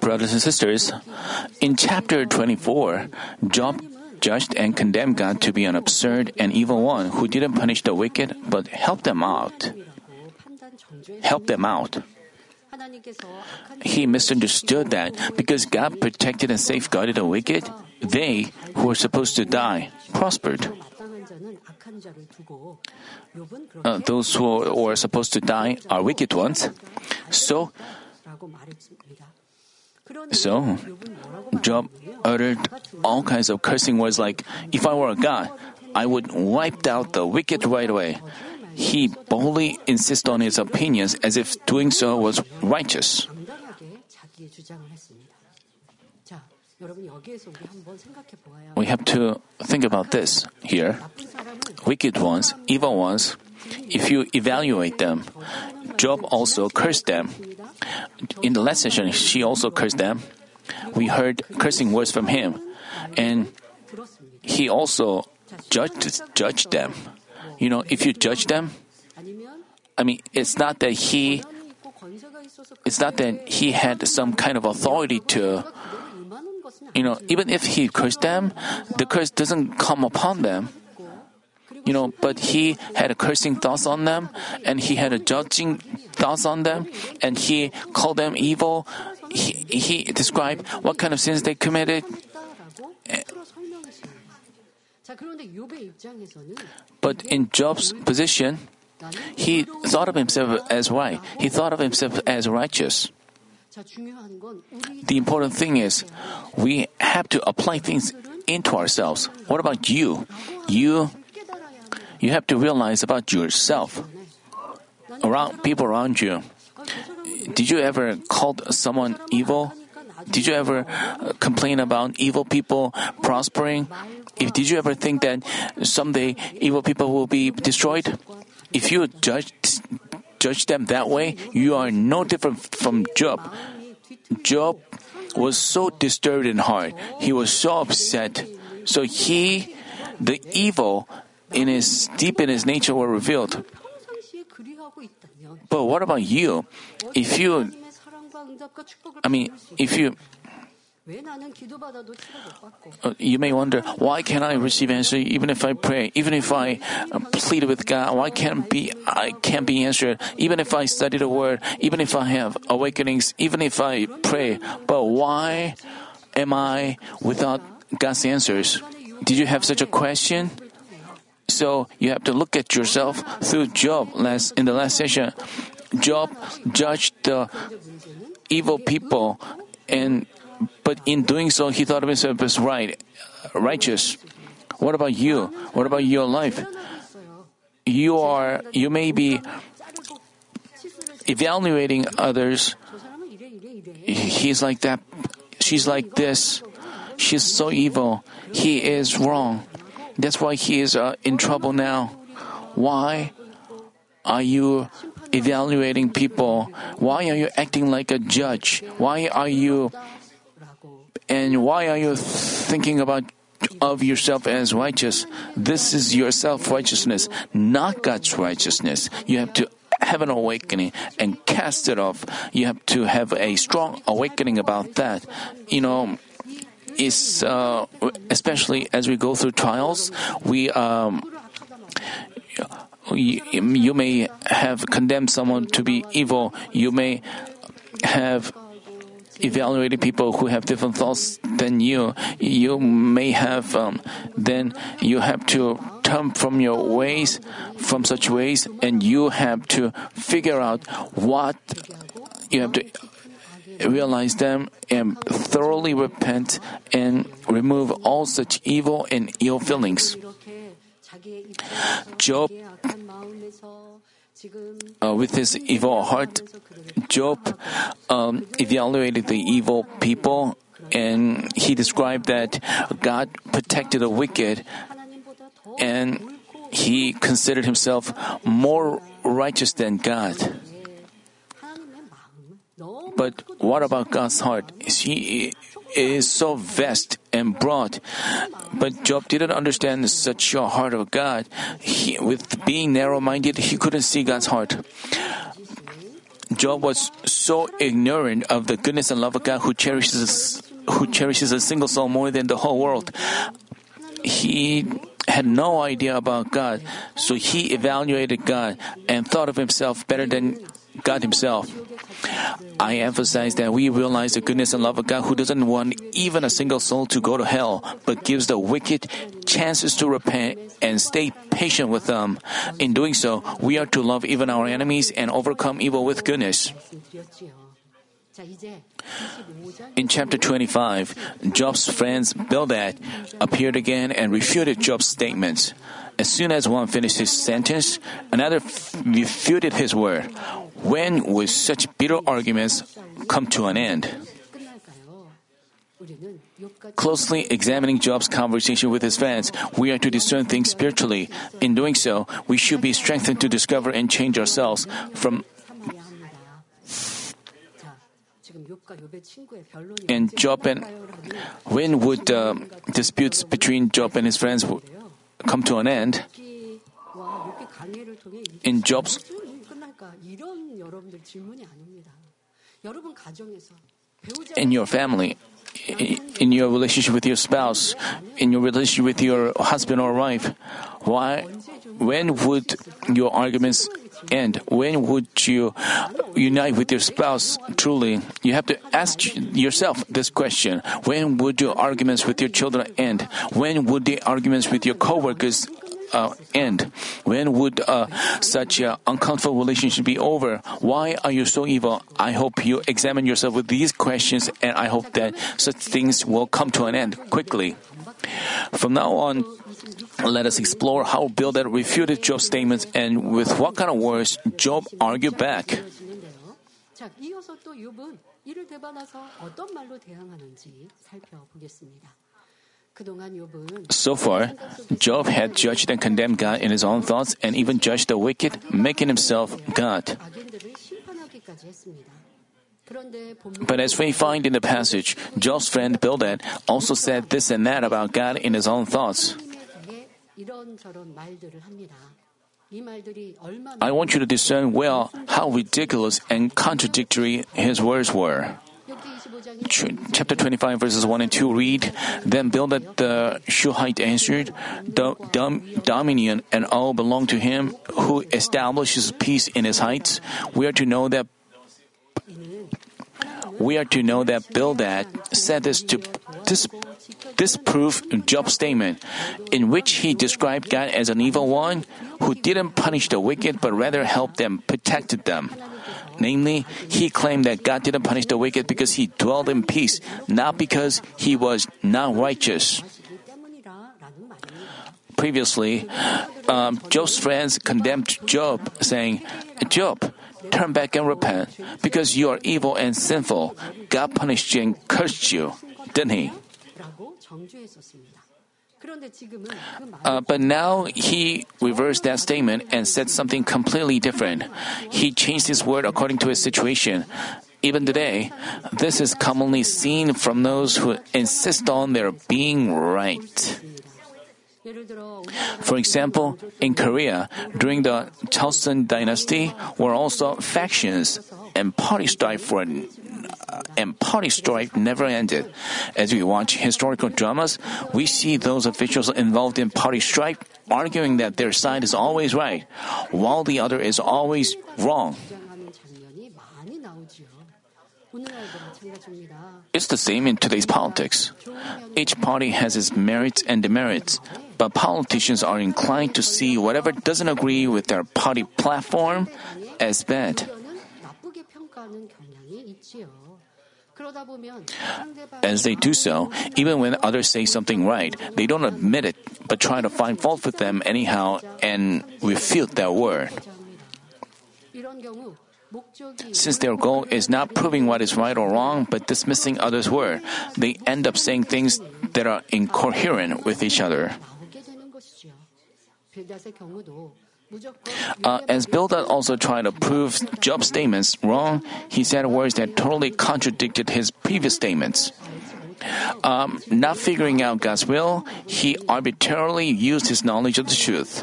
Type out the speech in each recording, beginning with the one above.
Brothers and sisters, in chapter 24, Job judged and condemned God to be an absurd and evil one who didn't punish the wicked but helped them out. Help them out. He misunderstood that because God protected and safeguarded the wicked, they who were supposed to die prospered. Uh, those who were supposed to die are wicked ones. So, so Job uttered all kinds of cursing words like, "If I were a god, I would wipe out the wicked right away." He boldly insisted on his opinions as if doing so was righteous. We have to think about this here. Wicked ones, evil ones, if you evaluate them, Job also cursed them. In the last session, she also cursed them. We heard cursing words from him, and he also judged, judged them. You know, if you judge them, I mean, it's not that he, it's not that he had some kind of authority to, you know, even if he cursed them, the curse doesn't come upon them. You know, but he had a cursing thoughts on them, and he had a judging thoughts on them, and he called them evil. He, he described what kind of sins they committed. But in Job's position, he thought of himself as right. He thought of himself as righteous. The important thing is we have to apply things into ourselves. What about you? You you have to realize about yourself. Around people around you. Did you ever call someone evil? Did you ever uh, complain about evil people prospering? If did you ever think that someday evil people will be destroyed? If you judge judge them that way, you are no different from Job. Job was so disturbed in heart. He was so upset. So he, the evil in his deep in his nature were revealed. But what about you? If you, I mean, if you, uh, you may wonder why can't I receive answer even if I pray, even if I uh, plead with God? Why can't be I can't be answered? Even if I study the Word, even if I have awakenings, even if I pray, but why am I without God's answers? Did you have such a question? So you have to look at yourself through Job. Last in the last session, Job judged the evil people, and but in doing so, he thought of himself as right, righteous. What about you? What about your life? You are you may be evaluating others. He's like that. She's like this. She's so evil. He is wrong. That's why he is uh, in trouble now. Why are you evaluating people? Why are you acting like a judge? Why are you and why are you thinking about of yourself as righteous? This is your self righteousness, not God's righteousness. You have to have an awakening and cast it off. You have to have a strong awakening about that. You know, is uh, especially as we go through trials, we. Um, you, may have condemned someone to be evil. You may have evaluated people who have different thoughts than you. You may have, um, then you have to turn from your ways, from such ways, and you have to figure out what you have to realize them and thoroughly repent and remove all such evil and ill feelings. Job, uh, with his evil heart, Job um, evaluated the evil people and he described that God protected the wicked and he considered himself more righteous than God. But what about God's heart? He is so vast and broad. But Job didn't understand such a heart of God. He, with being narrow minded, he couldn't see God's heart. Job was so ignorant of the goodness and love of God who cherishes who cherishes a single soul more than the whole world. He had no idea about God, so he evaluated God and thought of himself better than God Himself. I emphasize that we realize the goodness and love of God who doesn't want even a single soul to go to hell, but gives the wicked chances to repent and stay patient with them. In doing so, we are to love even our enemies and overcome evil with goodness. In chapter 25, Job's friends Bildad appeared again and refuted Job's statements. As soon as one finished his sentence, another refuted his word. When would such bitter arguments come to an end? Closely examining Job's conversation with his friends, we are to discern things spiritually. In doing so, we should be strengthened to discover and change ourselves from and Job and when would uh, disputes between Job and his friends come to an end? In Job's in your family, in your relationship with your spouse, in your relationship with your husband or wife, why, when would your arguments end? When would you unite with your spouse truly? You have to ask yourself this question. When would your arguments with your children end? When would the arguments with your coworkers end? When would uh, such an uncomfortable relationship be over? Why are you so evil? I hope you examine yourself with these questions, and I hope that such things will come to an end quickly. From now on, let us explore how Bildad refuted Job's statements and with what kind of words Job argued back. So far, Job had judged and condemned God in his own thoughts and even judged the wicked, making himself God. But as we find in the passage, Job's friend Bildad also said this and that about God in his own thoughts. I want you to discern well how ridiculous and contradictory his words were chapter 25 verses 1 and 2 read, Then Bildad the Shuhite answered, dom- dominion and all belong to him who establishes peace in his heights. We are to know that we are to know that Bildad said this to dis- disprove Job's statement, in which he described God as an evil one who didn't punish the wicked but rather helped them, protected them. Namely, he claimed that God didn't punish the wicked because he dwelled in peace, not because he was not righteous. Previously, um, Job's friends condemned Job, saying, Job, turn back and repent, because you are evil and sinful. God punished you and cursed you, didn't he? Uh, but now he reversed that statement and said something completely different. He changed his word according to his situation. Even today, this is commonly seen from those who insist on their being right. For example, in Korea, during the Joseon dynasty, were also factions and party strife for and party strife never ended. As we watch historical dramas, we see those officials involved in party strife arguing that their side is always right, while the other is always wrong. It's the same in today's politics. Each party has its merits and demerits, but politicians are inclined to see whatever doesn't agree with their party platform as bad. As they do so, even when others say something right, they don't admit it, but try to find fault with them anyhow and refute their word. Since their goal is not proving what is right or wrong, but dismissing others' word, they end up saying things that are incoherent with each other. Uh, as Bildad also tried to prove Job's statements wrong, he said words that totally contradicted his previous statements. Um, not figuring out God's will, he arbitrarily used his knowledge of the truth.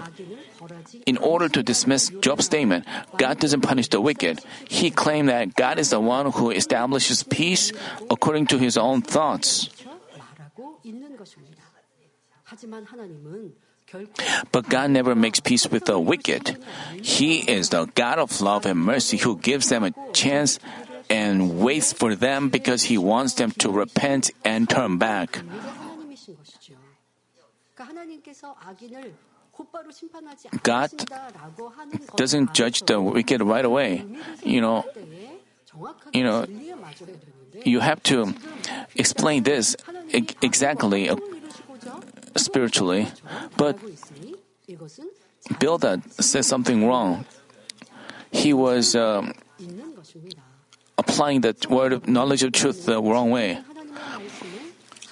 in order to dismiss Job's statement, God doesn't punish the wicked. He claimed that God is the one who establishes peace according to his own thoughts. But God never makes peace with the wicked. He is the God of love and mercy who gives them a chance and waits for them because He wants them to repent and turn back. God doesn't judge the wicked right away. You know, you know, you have to explain this exactly spiritually, but Bildad said something wrong. He was uh, applying the word of knowledge of truth the wrong way.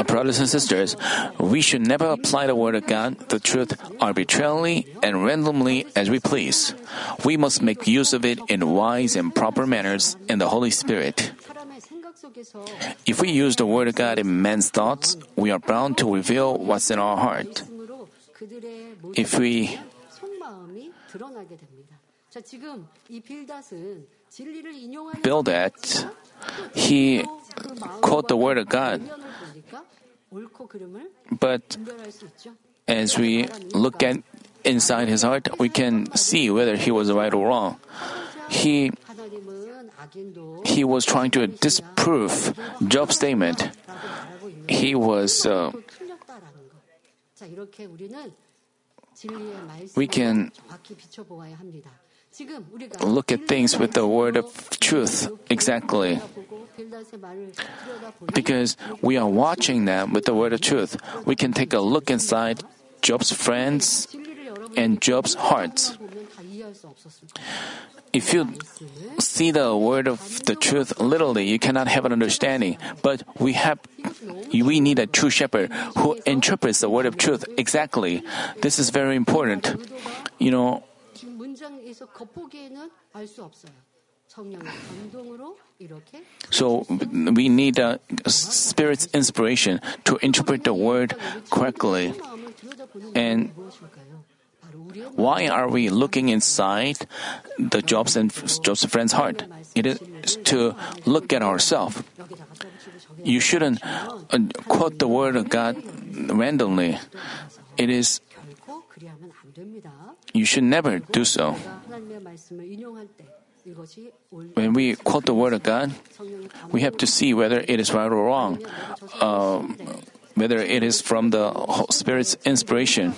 Brothers and sisters, we should never apply the word of God, the truth, arbitrarily and randomly as we please. We must make use of it in wise and proper manners in the Holy Spirit. If we use the Word of God in man's thoughts, we are bound to reveal what's in our heart. If we Bildad, he quote the Word of God. But as we look at inside his heart, we can see whether he was right or wrong. He he was trying to disprove Job's statement. He was. Uh, we can look at things with the word of truth exactly. Because we are watching them with the word of truth, we can take a look inside Job's friends and Job's heart. If you see the word of the truth literally, you cannot have an understanding. But we have, we need a true shepherd who interprets the word of truth exactly. This is very important. You know. So we need a spirit's inspiration to interpret the word correctly. And why are we looking inside the Job's and Job's friend's heart? It is to look at ourselves. You shouldn't uh, quote the word of God randomly. It is you should never do so. When we quote the word of God, we have to see whether it is right or wrong, uh, whether it is from the Spirit's inspiration.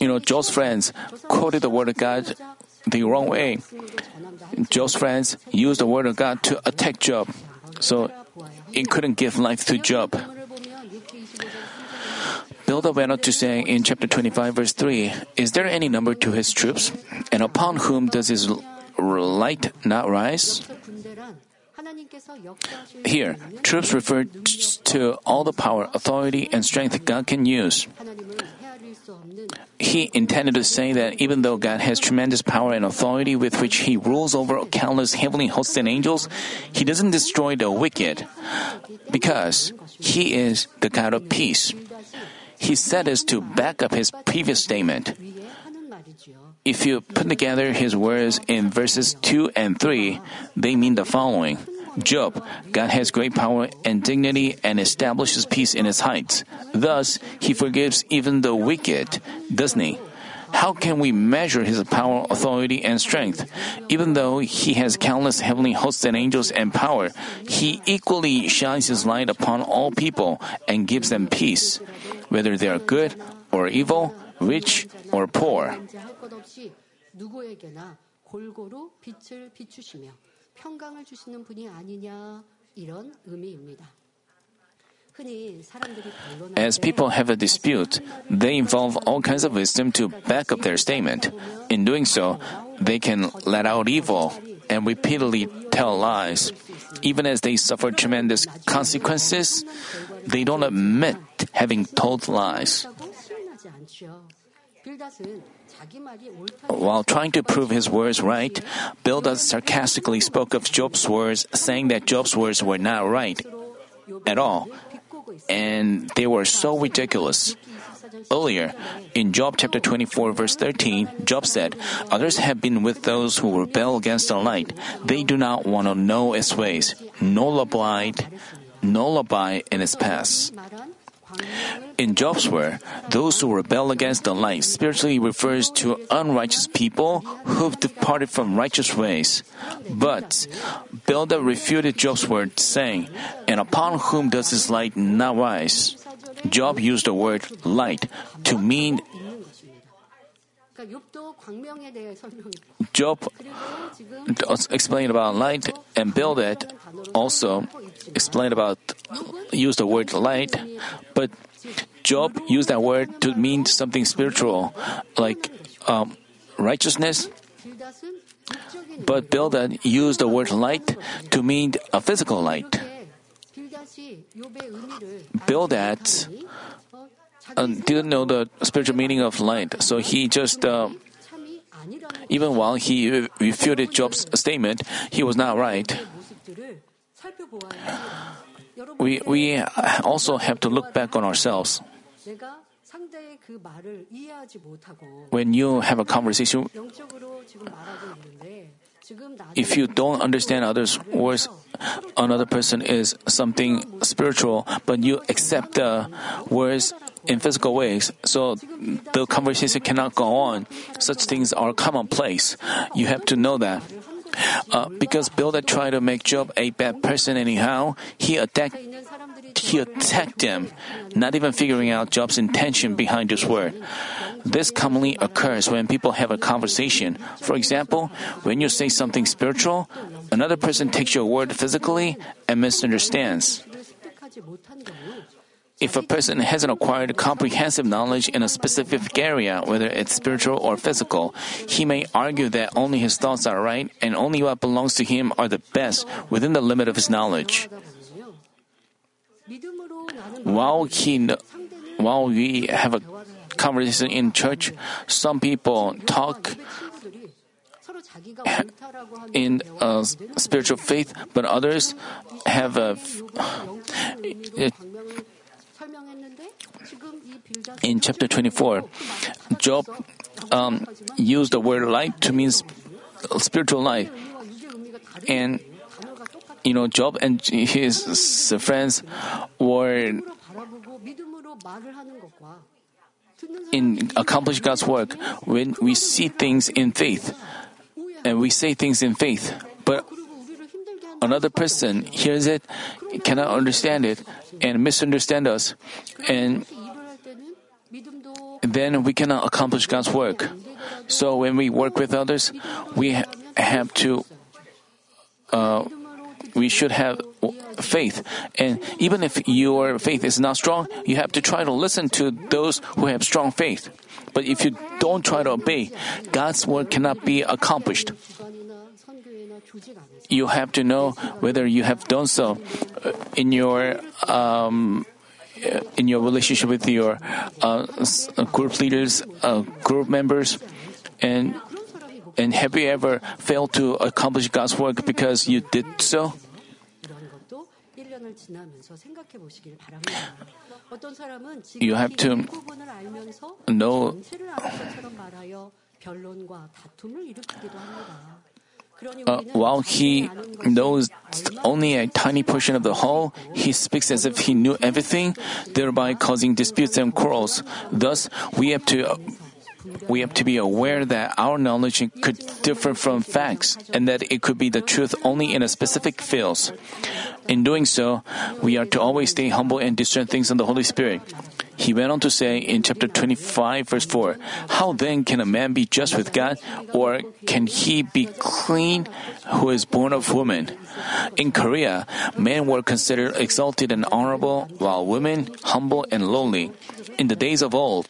You know, Job's friends quoted the word of God the wrong way. Job's friends used the word of God to attack Job, so it couldn't give life to Job. Bildad went on to say in chapter 25, verse 3, Is there any number to his troops? And upon whom does his light not rise? Here, troops refer to all the power, authority, and strength God can use. He intended to say that even though God has tremendous power and authority with which He rules over countless heavenly hosts and angels, He doesn't destroy the wicked because He is the God of peace. He said this to back up His previous statement. If you put together His words in verses 2 and 3, they mean the following. Job, God has great power and dignity and establishes peace in his heights. Thus, he forgives even the wicked, doesn't he? How can we measure his power, authority, and strength? Even though he has countless heavenly hosts and angels and power, he equally shines his light upon all people and gives them peace, whether they are good or evil, rich or poor. 누구에게나 골고루 빛을 비추시며 평강을 주시는 분이 아니냐 이런 의미입니다. As people have a dispute, they involve all kinds of wisdom to back up their statement. In doing so, they can let out evil and repeatedly tell lies. Even as they suffer tremendous consequences, they don't admit having told lies. While trying to prove his words right, Bildad sarcastically spoke of Job's words, saying that Job's words were not right at all, and they were so ridiculous. earlier. In Job chapter 24, verse 13, Job said, Others have been with those who rebel against the light. They do not want to know its ways, nor abide, nor abide in its paths. In Job's word, those who rebel against the light spiritually refers to unrighteous people who've departed from righteous ways. But Bildad refuted Job's word, saying, And upon whom does this light not rise? Job used the word light to mean Job explained about light and Bildad, also explained about used the word light, but Job used that word to mean something spiritual, like um, righteousness. But Bildad used the word light to mean a physical light. Bildad uh, didn't know the spiritual meaning of light, so he just, uh, even while he refuted Job's statement, he was not right. We, we also have to look back on ourselves. When you have a conversation, if you don't understand others' words, another person is something spiritual, but you accept the words in physical ways, so the conversation cannot go on. Such things are commonplace. You have to know that. Uh, because Bildad tried to make Job a bad person anyhow, he attacked he attacked him, not even figuring out Job's intention behind his word. This commonly occurs when people have a conversation. For example, when you say something spiritual, another person takes your word physically and misunderstands. If a person hasn't acquired comprehensive knowledge in a specific area, whether it's spiritual or physical, he may argue that only his thoughts are right and only what belongs to him are the best within the limit of his knowledge. While he, while we have a conversation in church, some people talk in uh, spiritual faith, but others have a. in chapter 24, Job um, used the word light to mean spiritual life. And, you know, Job and his friends were in accomplish God's work when we see things in faith and we say things in faith, but another person hears it, cannot understand it, and misunderstand us, and then we cannot accomplish God's work. So when we work with others, we ha- have to. Uh, we should have faith. And even if your faith is not strong, you have to try to listen to those who have strong faith. But if you don't try to obey, God's word cannot be accomplished. You have to know whether you have done so uh, in your um, uh, in your relationship with your uh, uh, group leaders, uh, group members, and and have you ever failed to accomplish God's work because you did so? You have to know uh, while he knows only a tiny portion of the whole, he speaks as if he knew everything, thereby causing disputes and quarrels. Thus, we have to we have to be aware that our knowledge could differ from facts and that it could be the truth only in a specific field. In doing so, we are to always stay humble and discern things in the Holy Spirit. He went on to say in chapter 25, verse 4, How then can a man be just with God, or can he be clean who is born of woman? In Korea, men were considered exalted and honorable, while women humble and lowly. In the days of old,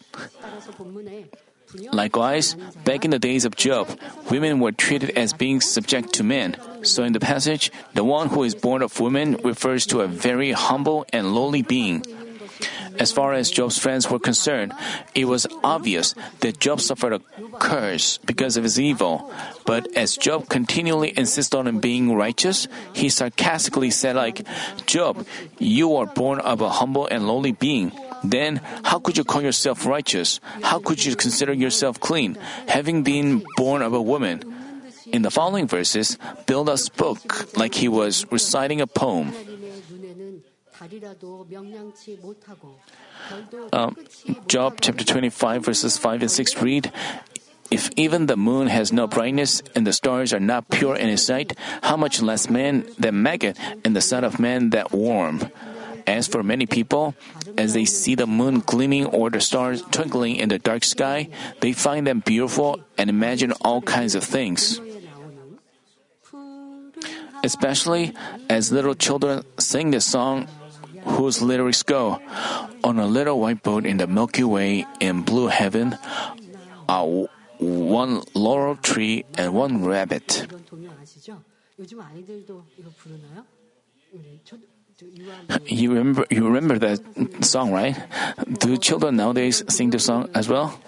Likewise, back in the days of Job, women were treated as being subject to men. So in the passage, the one who is born of woman refers to a very humble and lowly being. As far as Job's friends were concerned, it was obvious that Job suffered a curse because of his evil. But as Job continually insisted on being righteous, he sarcastically said like, Job, you are born of a humble and lowly being. Then how could you call yourself righteous? How could you consider yourself clean, having been born of a woman? In the following verses, Bildad spoke like he was reciting a poem. Um, Job chapter 25, verses 5 and 6 read, If even the moon has no brightness and the stars are not pure in his sight, how much less man than maggot and the son of man that worm? As for many people, as they see the moon gleaming or the stars twinkling in the dark sky, they find them beautiful and imagine all kinds of things. Especially as little children sing this song whose lyrics go, On a little white boat in the Milky Way in blue heaven, are one laurel tree and one rabbit. You remember, you remember that song, right? Do children nowadays sing the song as well?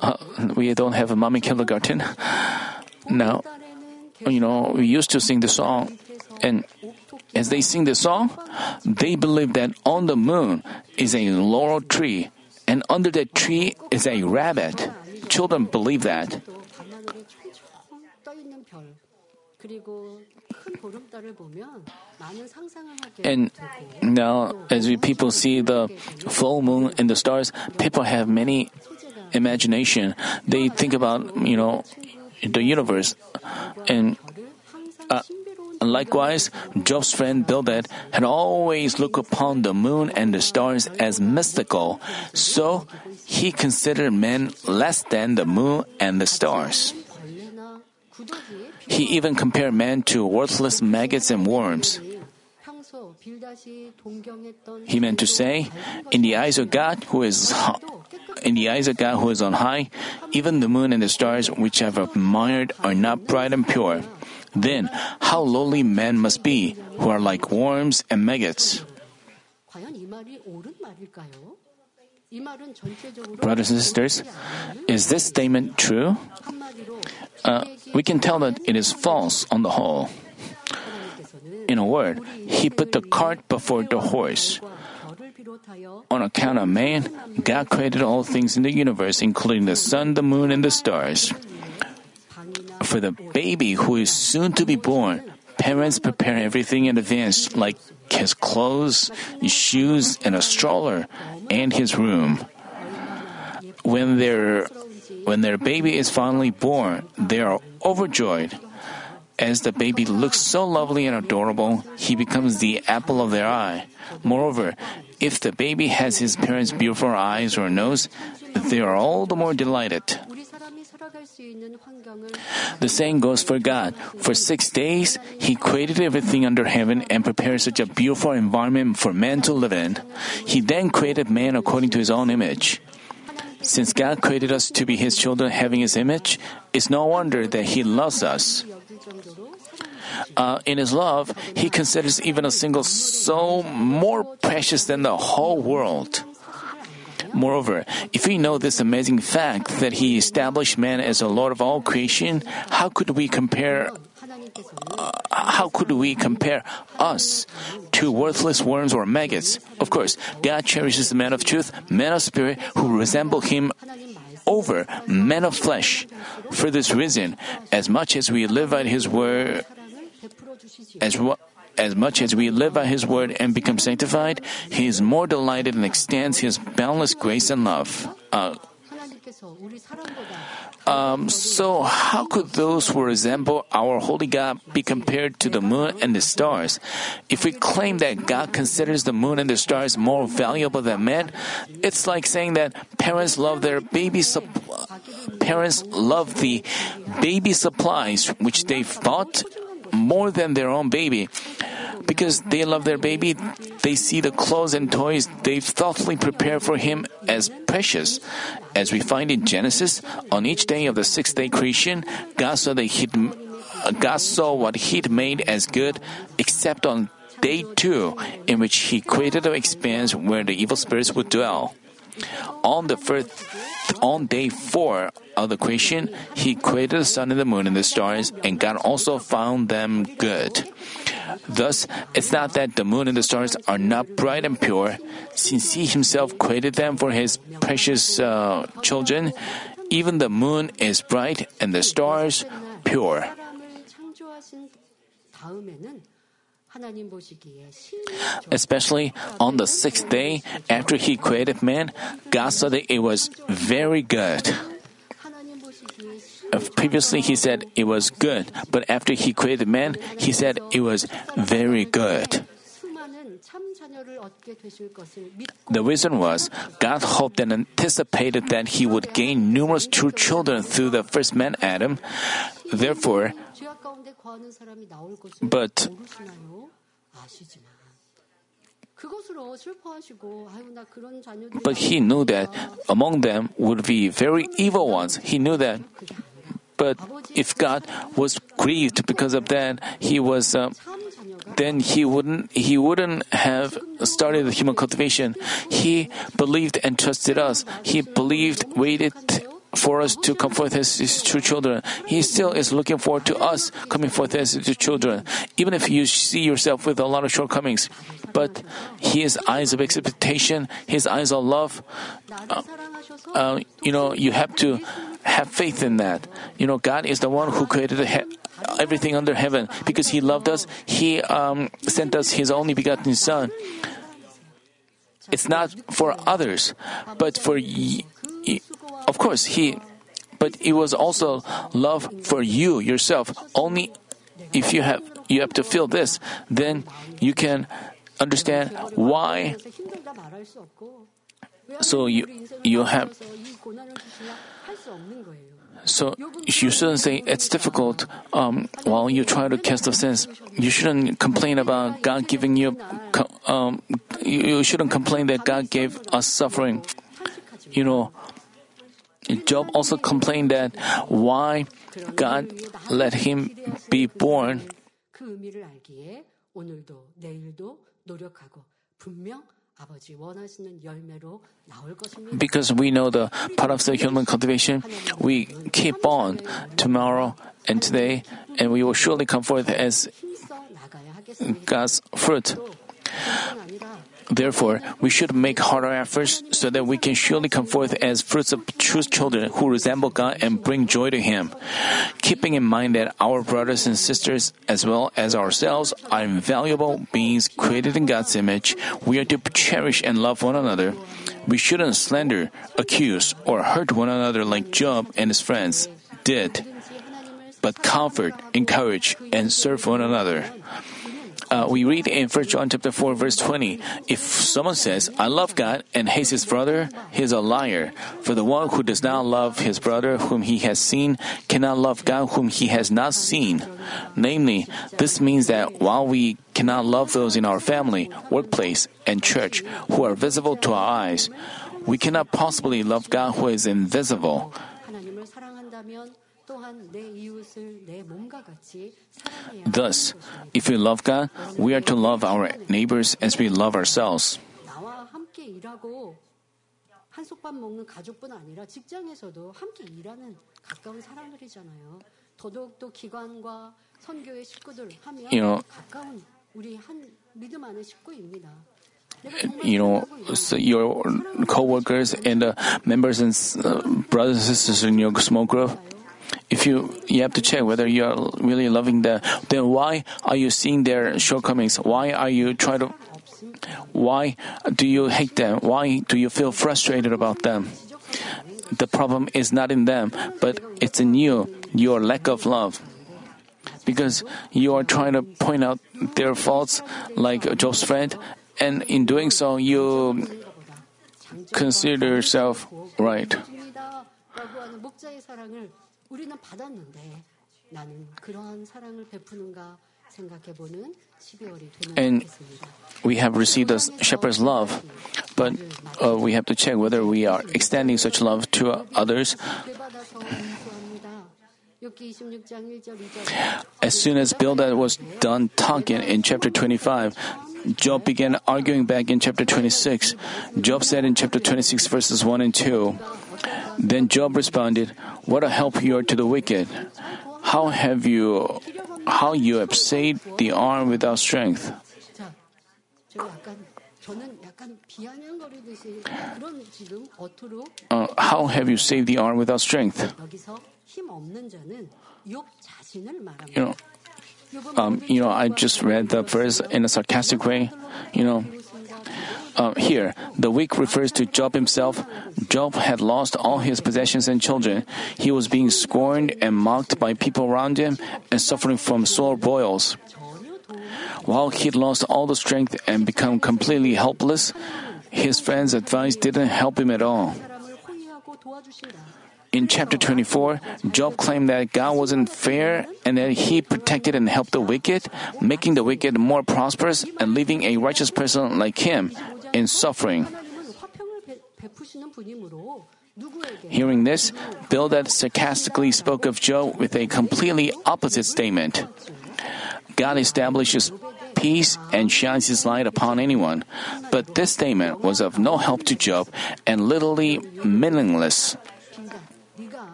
Uh, we don't have a mommy kindergarten. Now, you know, we used to sing the song, and as they sing the song, they believe that on the moon is a laurel tree, and under that tree is a rabbit. Children believe that. And now, as we people see the full moon and the stars, people have many imagination. They think about, you know, the universe. And uh, likewise, Job's friend Bildad had always looked upon the moon and the stars as mystical, so he considered men less than the moon and the stars. He even compared man to worthless maggots and worms. He meant to say, in the eyes of God who is in the eyes of God who is on high, even the moon and the stars which I've admired are not bright and pure. Then how lowly men must be, who are like worms and maggots. Brothers and sisters, is this statement true? Uh, we can tell that it is false on the whole. In a word, he put the cart before the horse. On account of man, God created all things in the universe, including the sun, the moon, and the stars. For the baby who is soon to be born, parents prepare everything in advance, like his clothes, shoes, and a stroller, and his room. When their when their baby is finally born, they are overjoyed. As the baby looks so lovely and adorable, he becomes the apple of their eye. Moreover, if the baby has his parents' beautiful eyes or nose, they are all the more delighted. The same goes for God. For six days, He created everything under heaven and prepared such a beautiful environment for man to live in. He then created man according to His own image. Since God created us to be His children having His image, it's no wonder that He loves us. Uh, in His love, He considers even a single soul more precious than the whole world. Moreover, if we know this amazing fact that He established man as a Lord of all creation, how could we compare? Uh, how could we compare us to worthless worms or maggots? Of course, God cherishes the man of truth, men of spirit, who resemble Him over men of flesh. For this reason, as much as we live by His word, as as much as we live by His word and become sanctified, He is more delighted and extends His boundless grace and love. Uh, um, so, how could those who resemble our holy God be compared to the moon and the stars? If we claim that God considers the moon and the stars more valuable than men, it's like saying that parents love their baby parents love the baby supplies which they've bought more than their own baby. Because they love their baby, they see the clothes and toys they've thoughtfully prepared for him as precious. As we find in Genesis, on each day of the sixth day creation, God saw, he'd, God saw what He'd made as good, except on day two, in which He created the expanse where the evil spirits would dwell. On the first, on day four of the creation, He created the sun and the moon and the stars, and God also found them good. Thus, it's not that the moon and the stars are not bright and pure, since He Himself created them for His precious uh, children. Even the moon is bright and the stars pure. Especially on the sixth day after he created man, God saw that it was very good. Previously, he said it was good, but after he created man, he said it was very good. The reason was God hoped and anticipated that he would gain numerous true children through the first man Adam. Therefore, but but he knew that among them would be very evil ones. He knew that. But if God was grieved because of that, he was uh, then he wouldn't he wouldn't have started the human cultivation. He believed and trusted us. He believed, waited, for us to come forth as His true children. He still is looking forward to us coming forth as His children, even if you see yourself with a lot of shortcomings. But His eyes of expectation, His eyes of love, uh, uh, you know, you have to have faith in that. You know, God is the one who created he- everything under heaven. Because He loved us, He um, sent us His only begotten Son. It's not for others, but for you. y- of course, He, but it was also love for you yourself. Only if you have you have to feel this, then you can understand why. So you you have. So you shouldn't say it's difficult um, while you try to cast the sins. You shouldn't complain about God giving you. Um, you shouldn't complain that God gave us suffering. You know, Job also complained that why God let him be born. Because we know the part of the human cultivation, we keep on tomorrow and today, and we will surely come forth as God's fruit. Therefore, we should make harder efforts so that we can surely come forth as fruits of true children who resemble God and bring joy to Him. Keeping in mind that our brothers and sisters, as well as ourselves, are invaluable beings created in God's image, we are to cherish and love one another. We shouldn't slander, accuse, or hurt one another like Job and his friends did, but comfort, encourage, and serve one another. Uh, we read in 1 John chapter 4 verse 20, if someone says, I love God and hates his brother, he is a liar. For the one who does not love his brother whom he has seen cannot love God whom he has not seen. Namely, this means that while we cannot love those in our family, workplace, and church who are visible to our eyes, we cannot possibly love God who is invisible. 하나님을 사랑한다면 또한 내 이웃을 내 몸과 같이 사랑해야 Thus, 하는 것입니다. if we love God, we are to love our neighbors as we love ourselves. 나와 함께 일하고 한솥밥 먹는 가족뿐 아니라 직장에서도 함께 일하는 가까운 사람들이잖아요. 더더욱또 기관과 선교의 식구들 하면 You know, 가까운 우리 한 믿음 안의 식구입니다. 내가 정말 you know, 사랑하고 so 있는 your co-workers and the members and uh, brothers and sisters in your small group. if you you have to check whether you are really loving them, then why are you seeing their shortcomings? Why are you trying to? Why do you hate them? Why do you feel frustrated about them? The problem is not in them, but it's in you, your lack of love. Because you are trying to point out their faults, like Job's friend, and in doing so, you consider yourself right. 라고 하는 목자의 사랑을 우리는 받았는데 나는 그러한 사랑을 베푸는가 생각해보는 12월이 되면 And 좋겠습니다. We have received the shepherd's love, but uh, we have to check whether we are extending such love to others. 받아서 인수합니다. 욥기 26장 1절 2절 As soon as Bildad was done talking in chapter 25, Job began arguing back in chapter 26. Job said in chapter 26, verses 1 and 2, Then Job responded, What a help you are to the wicked! How have you how you have saved the arm without strength? Uh, how have you saved the arm without strength? You know, um, you know, I just read the verse in a sarcastic way. You know, uh, here, the weak refers to Job himself. Job had lost all his possessions and children. He was being scorned and mocked by people around him and suffering from sore boils. While he'd lost all the strength and become completely helpless, his friends' advice didn't help him at all. In chapter 24, Job claimed that God wasn't fair and that he protected and helped the wicked, making the wicked more prosperous and leaving a righteous person like him in suffering. Hearing this, Bildad sarcastically spoke of Job with a completely opposite statement. God establishes peace and shines his light upon anyone, but this statement was of no help to Job and literally meaningless.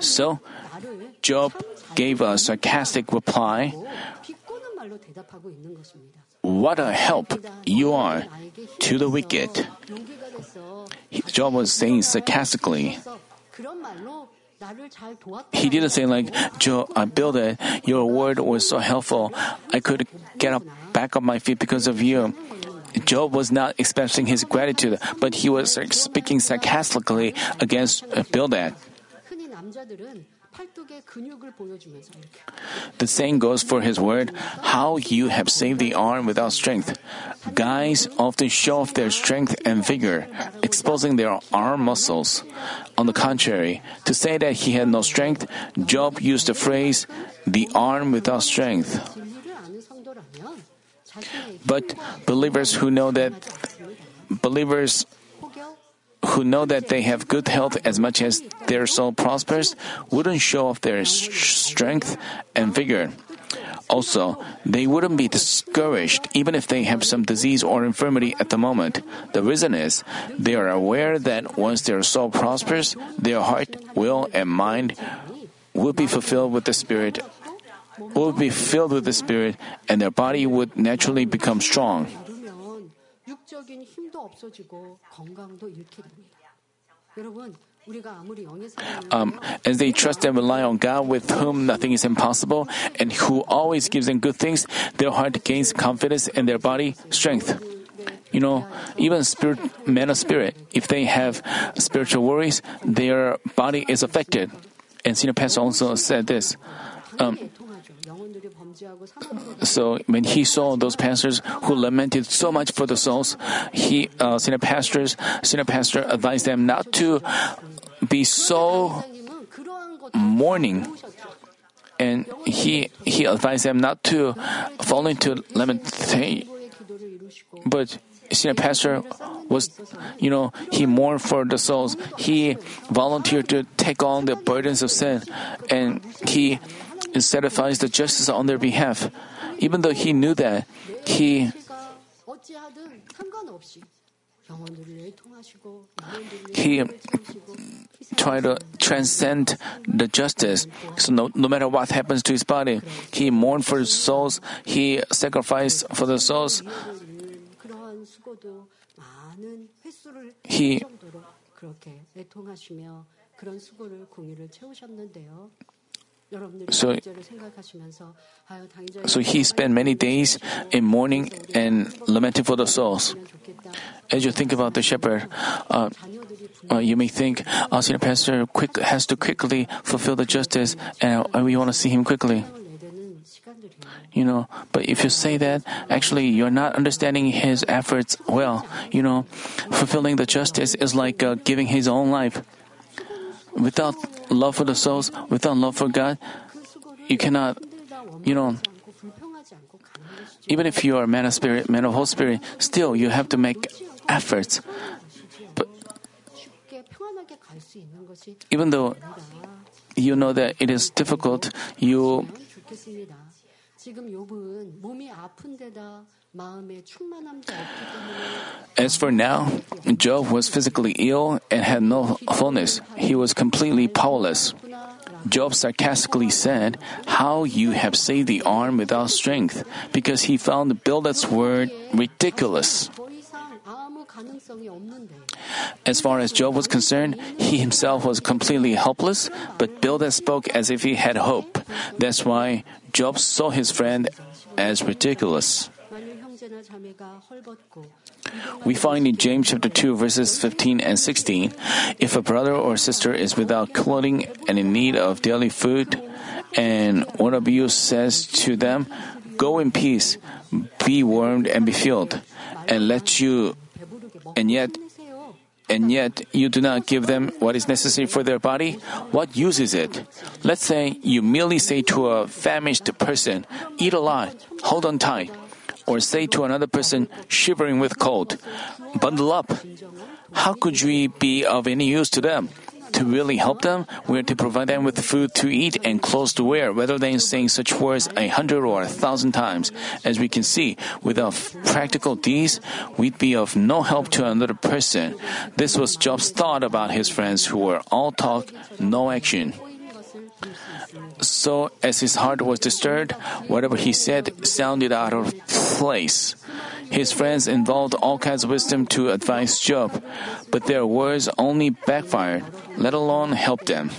So, Job gave a sarcastic reply What a help you are to the wicked. Job was saying sarcastically. He didn't say like, Joe, I built it. Your word was so helpful. I could get up back on my feet because of you. Job was not expressing his gratitude, but he was speaking sarcastically against uh, Bildad. The same goes for his word, how you have saved the arm without strength. Guys often show off their strength and vigor, exposing their arm muscles. On the contrary, to say that he had no strength, Job used the phrase, the arm without strength. But believers who know that believers who know that they have good health as much as their soul prospers wouldn't show off their strength and vigor. Also, they wouldn't be discouraged even if they have some disease or infirmity at the moment. The reason is they are aware that once their soul prospers, their heart, will, and mind will be fulfilled with the Spirit, will be filled with the Spirit, and their body would naturally become strong. 누르면 육적인 힘도 없어지고 건강도 잃게 됩니다. 여러분, 우리가 아무리 영의 사람을 um, as they trust and rely on God with whom nothing is impossible and who always gives them good things, their heart gains confidence and their body strength. You know, even spirit, men of spirit, if they have spiritual worries, their body is affected. And Senior Pastor also said this. Um, So when he saw those pastors who lamented so much for the souls, he uh, senior pastors senior pastor advised them not to be so mourning, and he he advised them not to fall into lamentation. But senior pastor was, you know, he mourned for the souls. He volunteered to take on the burdens of sin, and he satisfies the justice on their behalf, even though he knew that he he tried to transcend the justice. So no, no matter what happens to his body, he mourned for his souls, he sacrificed for the souls. He so, so he spent many days in mourning and lamenting for the souls. As you think about the shepherd, uh, uh, you may think ah, our senior pastor quick, has to quickly fulfill the justice, and we want to see him quickly. You know, but if you say that, actually you're not understanding his efforts well. You know, fulfilling the justice is like uh, giving his own life without love for the souls, without love for God, you cannot, you know, even if you are man of spirit, man of Holy Spirit, still you have to make efforts. But even though you know that it is difficult, you as for now, Job was physically ill and had no fullness. He was completely powerless. Job sarcastically said, How you have saved the arm without strength, because he found Bildad's word ridiculous. As far as Job was concerned, he himself was completely helpless, but Bildad spoke as if he had hope. That's why Job saw his friend as ridiculous. We find in James chapter 2 verses 15 and 16, if a brother or sister is without clothing and in need of daily food, and one of you says to them, go in peace, be warmed and be filled, and let you and yet and yet you do not give them what is necessary for their body, what use is it? Let's say you merely say to a famished person, eat a lot, hold on tight, or say to another person shivering with cold, bundle up. How could we be of any use to them? To really help them, we are to provide them with food to eat and clothes to wear, rather than saying such words a hundred or a thousand times. As we can see, without practical deeds, we'd be of no help to another person. This was Job's thought about his friends who were all talk, no action. So, as his heart was disturbed, whatever he said sounded out of place. His friends involved all kinds of wisdom to advise Job, but their words only backfired, let alone help them.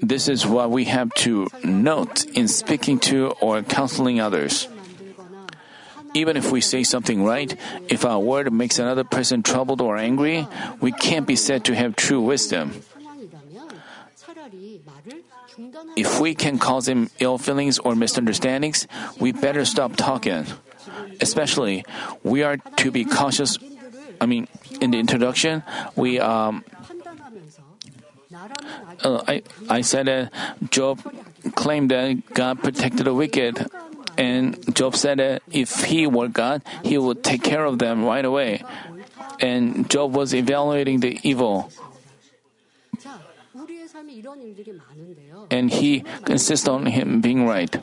This is what we have to note in speaking to or counseling others. Even if we say something right, if our word makes another person troubled or angry, we can't be said to have true wisdom. If we can cause him ill feelings or misunderstandings, we better stop talking. Especially, we are to be cautious. I mean, in the introduction, we um, uh, I I said that Job claimed that God protected the wicked, and Job said that if he were God, he would take care of them right away. And Job was evaluating the evil. And he insists on him being right.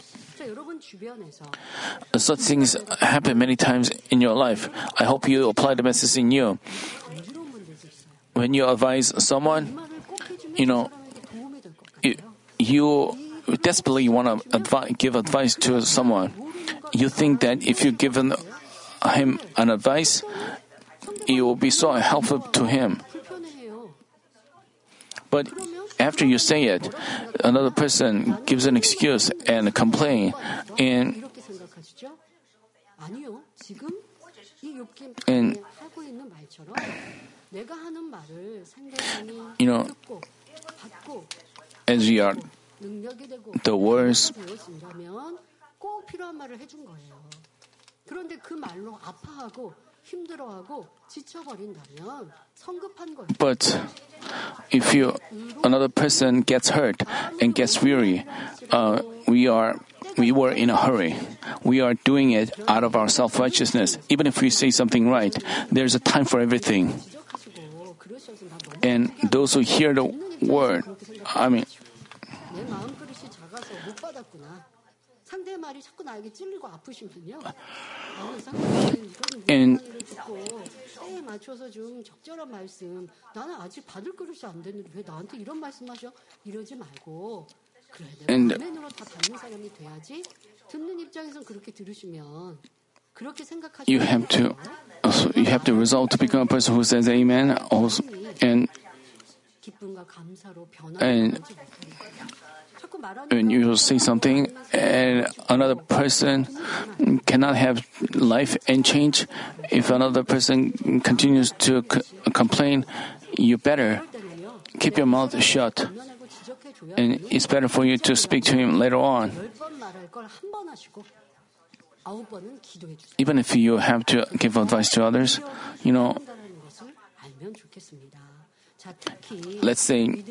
Such things happen many times in your life. I hope you apply the message in you. When you advise someone, you know, you, you desperately want to advi- give advice to someone. You think that if you give him an advice, it will be so helpful to him. But after you say it, another person gives an excuse and complain and and you know as we are the words but if you another person gets hurt and gets weary, uh, we are we were in a hurry. We are doing it out of our self righteousness. Even if we say something right, there's a time for everything. And those who hear the word, I mean, and you have to also you have to resolve to become a person who says amen also and and when you say something and another person cannot have life and change, if another person continues to c- complain, you better keep your mouth shut. And it's better for you to speak to him later on. Even if you have to give advice to others, you know, let's say,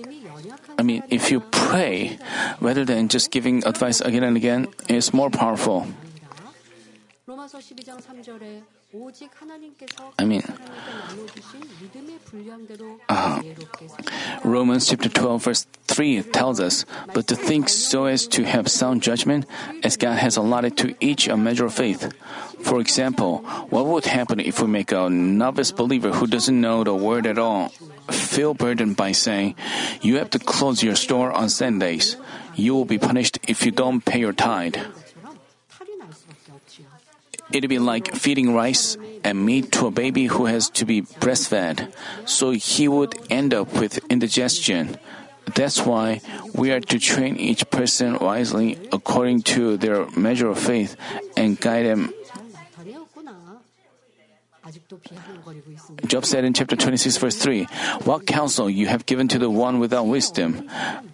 I mean, if you pray rather than just giving advice again and again, it's more powerful. I mean, uh, Romans chapter 12, verse 3 tells us, But to think so as to have sound judgment, as God has allotted to each a measure of faith. For example, what would happen if we make a novice believer who doesn't know the word at all feel burdened by saying, You have to close your store on Sundays. You will be punished if you don't pay your tithe. It'd be like feeding rice and meat to a baby who has to be breastfed, so he would end up with indigestion. That's why we are to train each person wisely according to their measure of faith and guide them. Job said in chapter 26, verse 3 What counsel you have given to the one without wisdom,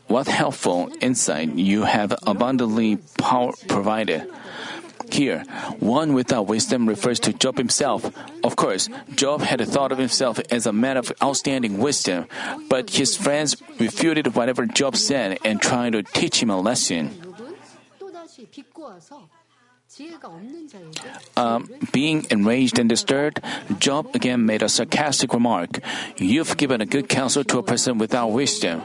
what helpful insight you have abundantly power provided. Here, one without wisdom refers to Job himself. Of course, Job had thought of himself as a man of outstanding wisdom, but his friends refuted whatever Job said and tried to teach him a lesson. Um, being enraged and disturbed, Job again made a sarcastic remark You've given a good counsel to a person without wisdom.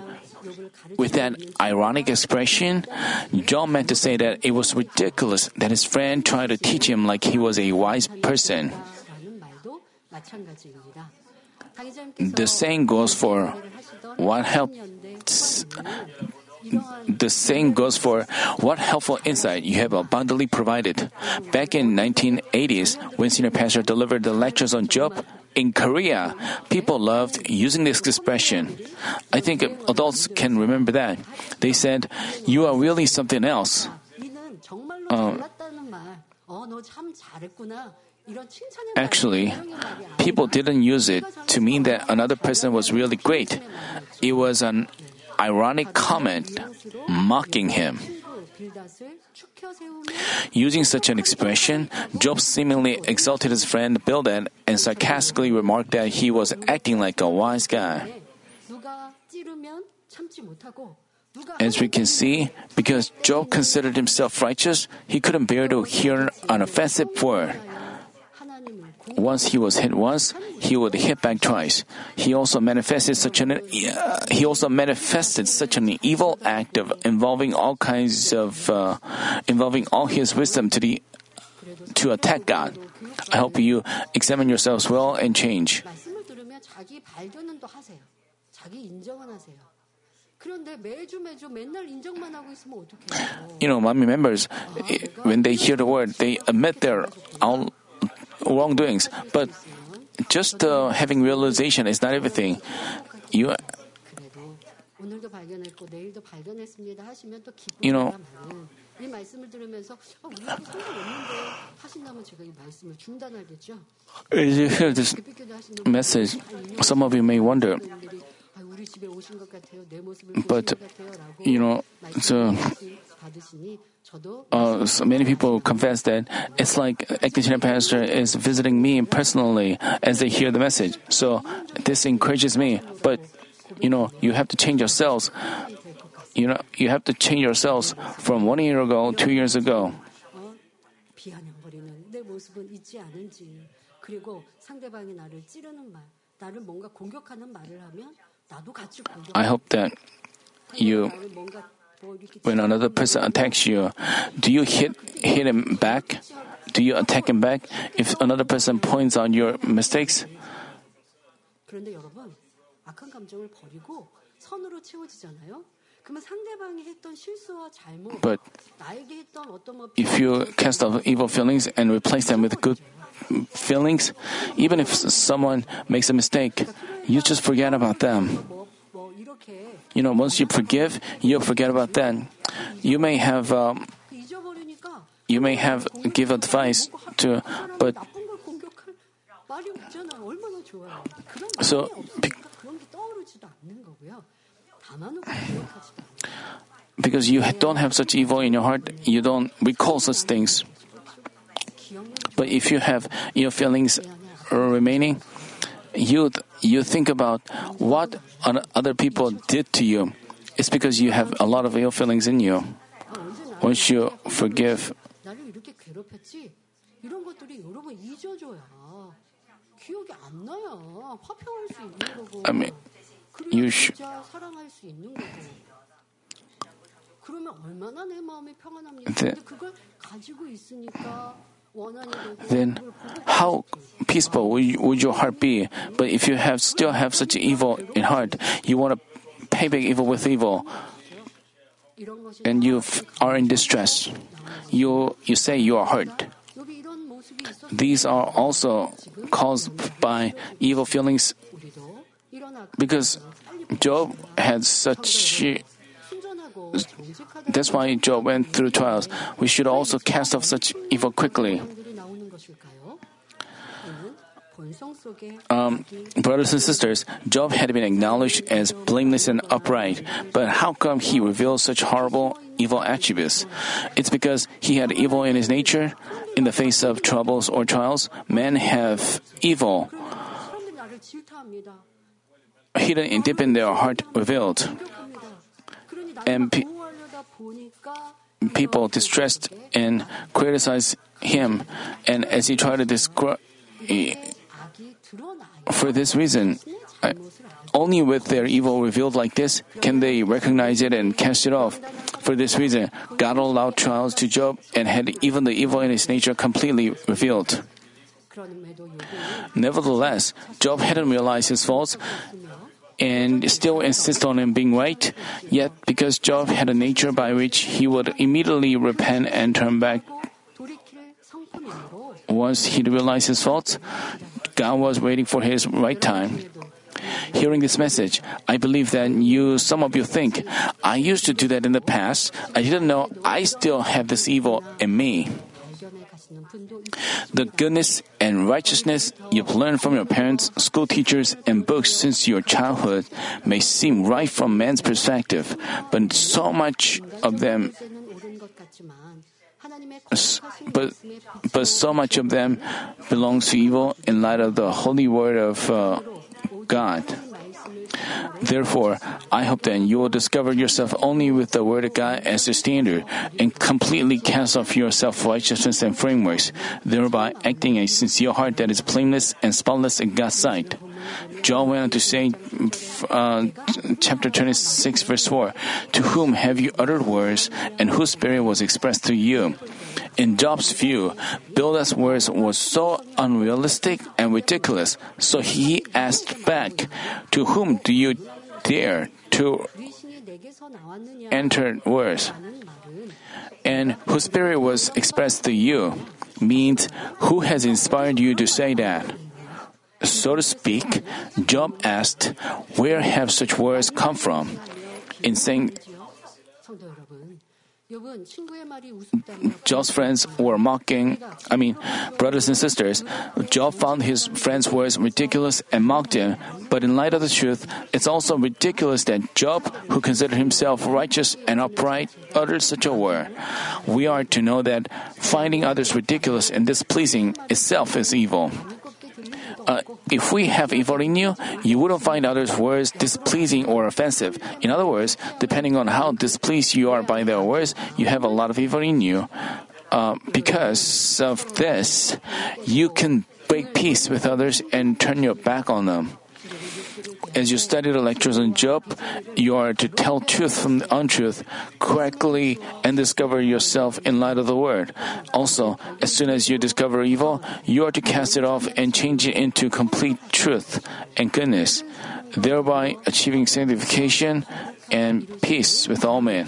With that ironic expression, Job meant to say that it was ridiculous that his friend tried to teach him like he was a wise person. The same goes for what helps. The same goes for what helpful insight you have abundantly provided. Back in 1980s, when Senior Pastor delivered the lectures on Job, in Korea, people loved using this expression. I think adults can remember that. They said, You are really something else. Uh, Actually, people didn't use it to mean that another person was really great. It was an ironic comment mocking him. Using such an expression, Job seemingly exalted his friend Bildad and sarcastically remarked that he was acting like a wise guy. As we can see, because Job considered himself righteous, he couldn't bear to hear an offensive word. Once he was hit once, he would hit back twice. He also manifested such an uh, he also manifested such an evil act of involving all kinds of uh, involving all his wisdom to the to attack God. I hope you examine yourselves well and change. You know, mommy members, when they hear the word, they admit their wrongdoings. But just uh, having realization is not everything. You you know, as you hear this message, some of you may wonder, but you know, so uh, so many people confess that it's like Ekdachina pastor is visiting me personally as they hear the message. So this encourages me. But you know, you have to change yourselves. You know, you have to change yourselves from one year ago, two years ago. I hope that you when another person attacks you, do you hit, hit him back? Do you attack him back? If another person points out your mistakes? But if you cast off evil feelings and replace them with good feelings, even if someone makes a mistake, you just forget about them. You know, once you forgive, you forget about that. You may have, um, you may have give advice to, but so. Because you don't have such evil in your heart, you don't recall such things. But if you have your feelings remaining, you you think about what other people did to you. It's because you have a lot of ill feelings in you. Once you forgive, I mean, you should then how peaceful would your heart be? But if you have still have such evil in heart, you want to pay back evil with evil, and you are in distress. You you say you are hurt. These are also caused by evil feelings because Job had such that's why Job went through trials. We should also cast off such evil quickly. Um, brothers and sisters, Job had been acknowledged as blameless and upright, but how come he revealed such horrible evil attributes? It's because he had evil in his nature. In the face of troubles or trials, men have evil hidden and deep in their heart revealed and pe- people distressed and criticized him. And as he tried to describe, for this reason, I, only with their evil revealed like this can they recognize it and cast it off. For this reason, God allowed trials to Job and had even the evil in his nature completely revealed. Nevertheless, Job hadn't realized his faults and still insist on him being right. Yet, because Job had a nature by which he would immediately repent and turn back, once he realized his faults, God was waiting for his right time. Hearing this message, I believe that you, some of you think, I used to do that in the past. I didn't know I still have this evil in me. The goodness and righteousness you've learned from your parents, school teachers, and books since your childhood may seem right from man's perspective, but so much of them but, but so much of them belongs to evil in light of the holy word of uh, God. Therefore, I hope that you will discover yourself only with the word of God as your standard and completely cast off your self-righteousness and frameworks, thereby acting a sincere heart that is blameless and spotless in God's sight. Job went on to say, uh, chapter 26, verse 4, To whom have you uttered words, and whose spirit was expressed to you? In Job's view, Bildad's words were so unrealistic and ridiculous, so he asked back, To whom do you dare to enter words? And whose spirit was expressed to you means who has inspired you to say that? So to speak, Job asked, Where have such words come from? In saying Job's friends were mocking, I mean, brothers and sisters, Job found his friends' words ridiculous and mocked him. But in light of the truth, it's also ridiculous that Job, who considered himself righteous and upright, uttered such a word. We are to know that finding others ridiculous and displeasing itself is evil. Uh, if we have evil in you, you wouldn't find others' words displeasing or offensive. In other words, depending on how displeased you are by their words, you have a lot of evil in you. Uh, because of this, you can break peace with others and turn your back on them. As you study the lectures on Job, you are to tell truth from the untruth correctly and discover yourself in light of the word. Also, as soon as you discover evil, you are to cast it off and change it into complete truth and goodness, thereby achieving sanctification and peace with all men.